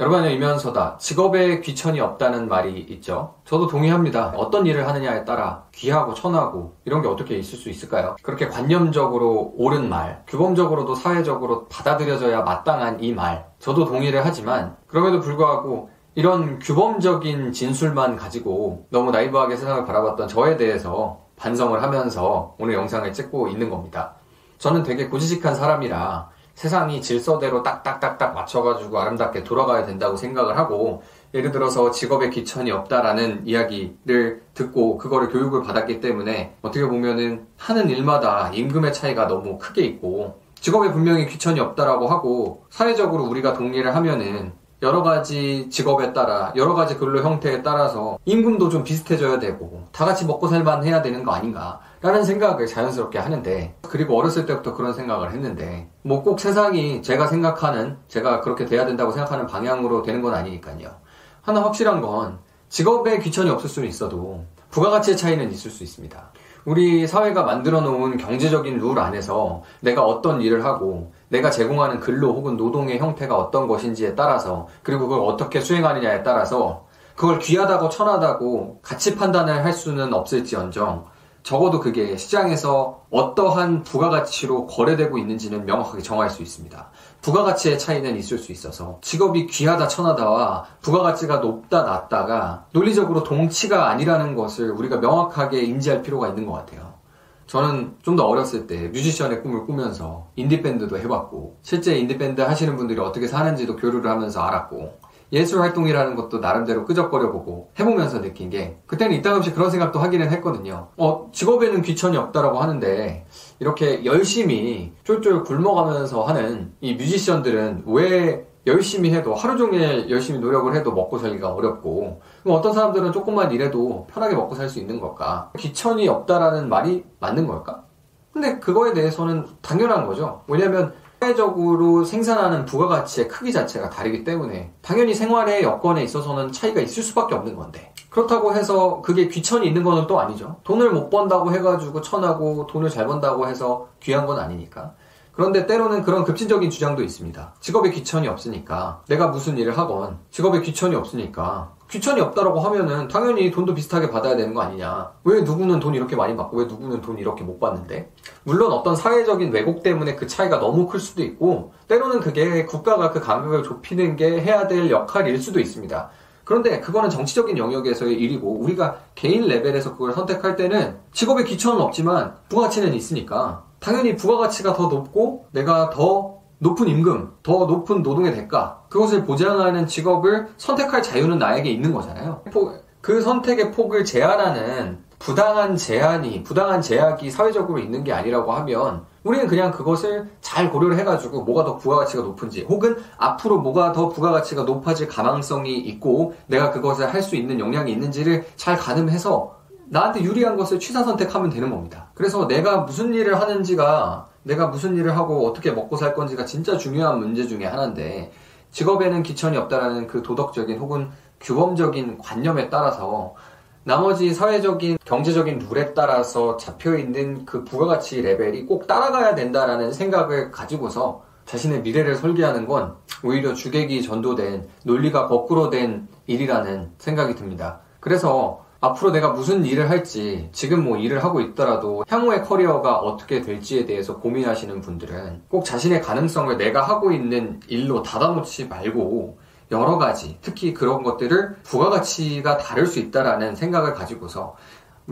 여러분이면서다 직업에 귀천이 없다는 말이 있죠. 저도 동의합니다. 어떤 일을 하느냐에 따라 귀하고 천하고 이런 게 어떻게 있을 수 있을까요? 그렇게 관념적으로 옳은 말, 규범적으로도 사회적으로 받아들여져야 마땅한 이 말, 저도 동의를 하지만 그럼에도 불구하고 이런 규범적인 진술만 가지고 너무 나이브하게 세상을 바라봤던 저에 대해서 반성을 하면서 오늘 영상을 찍고 있는 겁니다. 저는 되게 고지식한 사람이라 세상이 질서대로 딱딱딱딱 맞춰가지고 아름답게 돌아가야 된다고 생각을 하고 예를 들어서 직업에 귀천이 없다라는 이야기를 듣고 그거를 교육을 받았기 때문에 어떻게 보면은 하는 일마다 임금의 차이가 너무 크게 있고 직업에 분명히 귀천이 없다라고 하고 사회적으로 우리가 동의를 하면은 여러 가지 직업에 따라 여러 가지 근로 형태에 따라서 임금도 좀 비슷해져야 되고 다 같이 먹고 살만 해야 되는 거 아닌가? 라는 생각을 자연스럽게 하는데 그리고 어렸을 때부터 그런 생각을 했는데 뭐 꼭 세상이 제가 생각하는 제가 그렇게 돼야 된다고 생각하는 방향으로 되는 건 아니니까요. 하나 확실한 건 직업에 귀천이 없을 수는 있어도 부가가치의 차이는 있을 수 있습니다. 우리 사회가 만들어 놓은 경제적인 룰 안에서 내가 어떤 일을 하고 내가 제공하는 근로 혹은 노동의 형태가 어떤 것인지에 따라서 그리고 그걸 어떻게 수행하느냐에 따라서 그걸 귀하다고 천하다고 가치 판단을 할 수는 없을지언정 적어도 그게 시장에서 어떠한 부가가치로 거래되고 있는지는 명확하게 정할 수 있습니다. 부가가치의 차이는 있을 수 있어서 직업이 귀하다 천하다와 부가가치가 높다 낮다가 논리적으로 동치가 아니라는 것을 우리가 명확하게 인지할 필요가 있는 것 같아요. 저는 좀 더 어렸을 때 뮤지션의 꿈을 꾸면서 인디밴드도 해봤고 실제 인디밴드 하시는 분들이 어떻게 사는지도 교류를 하면서 알았고 예술 활동이라는 것도 나름대로 끄적거려 보고 해보면서 느낀 게 그때는 이따금씩 그런 생각도 하기는 했거든요. 어 직업에는 귀천이 없다라고 하는데 이렇게 열심히 쫄쫄 굶어가면서 하는 이 뮤지션들은 왜 열심히 해도 하루 종일 열심히 노력을 해도 먹고 살기가 어렵고 어떤 사람들은 조금만 일해도 편하게 먹고 살 수 있는 걸까? 귀천이 없다라는 말이 맞는 걸까? 근데 그거에 대해서는 당연한 거죠. 왜냐면 사회적으로 생산하는 부가가치의 크기 자체가 다르기 때문에 당연히 생활의 여건에 있어서는 차이가 있을 수밖에 없는 건데 그렇다고 해서 그게 귀천이 있는 거는 또 아니죠. 돈을 못 번다고 해가지고 천하고 돈을 잘 번다고 해서 귀한 건 아니니까. 그런데 때로는 그런 급진적인 주장도 있습니다. 직업에 귀천이 없으니까 내가 무슨 일을 하건 직업에 귀천이 없으니까 귀천이 없다라고 하면은 당연히 돈도 비슷하게 받아야 되는 거 아니냐. 왜 누구는 돈 이렇게 많이 받고 왜 누구는 돈 이렇게 못 받는데? 물론 어떤 사회적인 왜곡 때문에 그 차이가 너무 클 수도 있고 때로는 그게 국가가 그 간격을 좁히는 게 해야 될 역할일 수도 있습니다. 그런데 그거는 정치적인 영역에서의 일이고 우리가 개인 레벨에서 그걸 선택할 때는 직업에 귀천은 없지만 부가치는 있으니까 당연히 부가가치가 더 높고 내가 더 높은 임금, 더 높은 노동의 대가, 그것을 보장하는 직업을 선택할 자유는 나에게 있는 거잖아요. 그 선택의 폭을 제한하는 부당한 제한이, 부당한 제약이 사회적으로 있는 게 아니라고 하면 우리는 그냥 그것을 잘 고려를 해가지고 뭐가 더 부가가치가 높은지 혹은 앞으로 뭐가 더 부가가치가 높아질 가능성이 있고 내가 그것을 할 수 있는 역량이 있는지를 잘 가늠해서 나한테 유리한 것을 취사 선택하면 되는 겁니다. 그래서 내가 무슨 일을 하는지가 내가 무슨 일을 하고 어떻게 먹고 살 건지가 진짜 중요한 문제 중에 하나인데 직업에는 기천이 없다라는 그 도덕적인 혹은 규범적인 관념에 따라서 나머지 사회적인 경제적인 룰에 따라서 잡혀 있는 그 부가가치 레벨이 꼭 따라가야 된다라는 생각을 가지고서 자신의 미래를 설계하는 건 오히려 주객이 전도된 논리가 거꾸로 된 일이라는 생각이 듭니다. 그래서 앞으로 내가 무슨 일을 할지 지금 뭐 일을 하고 있더라도 향후의 커리어가 어떻게 될지에 대해서 고민하시는 분들은 꼭 자신의 가능성을 내가 하고 있는 일로 닫아놓지 말고 여러 가지 특히 그런 것들을 부가가치가 다를 수 있다라는 생각을 가지고서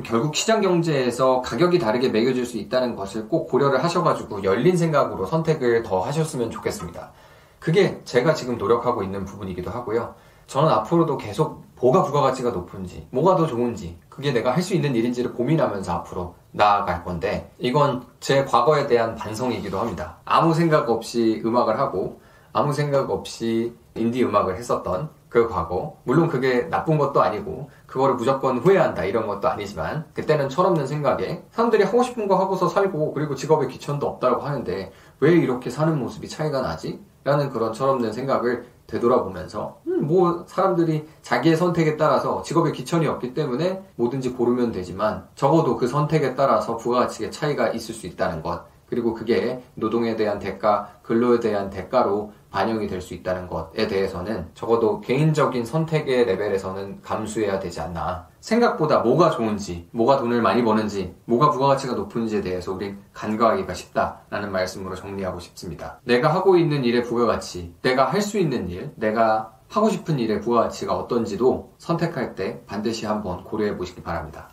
결국 시장 경제에서 가격이 다르게 매겨질 수 있다는 것을 꼭 고려를 하셔가지고 열린 생각으로 선택을 더 하셨으면 좋겠습니다. 그게 제가 지금 노력하고 있는 부분이기도 하고요. 저는 앞으로도 계속 뭐가 부가가치가 높은지, 뭐가 더 좋은지, 그게 내가 할 수 있는 일인지를 고민하면서 앞으로 나아갈 건데, 이건 제 과거에 대한 반성이기도 합니다. 아무 생각 없이 음악을 하고, 아무 생각 없이 인디 음악을 했었던 그 과거. 물론 그게 나쁜 것도 아니고, 그거를 무조건 후회한다 이런 것도 아니지만, 그때는 철없는 생각에 사람들이 하고 싶은 거 하고서 살고, 그리고 직업에 귀천도 없다고 하는데, 왜 이렇게 사는 모습이 차이가 나지? 라는 그런 철없는 생각을 되돌아보면서 음, 뭐 사람들이 자기의 선택에 따라서 직업에 기천이 없기 때문에 뭐든지 고르면 되지만 적어도 그 선택에 따라서 부가가치의 차이가 있을 수 있다는 것 그리고 그게 노동에 대한 대가, 근로에 대한 대가로 반영이 될 수 있다는 것에 대해서는 적어도 개인적인 선택의 레벨에서는 감수해야 되지 않나. 생각보다 뭐가 좋은지, 뭐가 돈을 많이 버는지, 뭐가 부가가치가 높은지에 대해서 우린 간과하기가 쉽다라는 말씀으로 정리하고 싶습니다. 내가 하고 있는 일의 부가가치, 내가 할 수 있는 일, 내가 하고 싶은 일의 부가가치가 어떤지도 선택할 때 반드시 한번 고려해 보시기 바랍니다.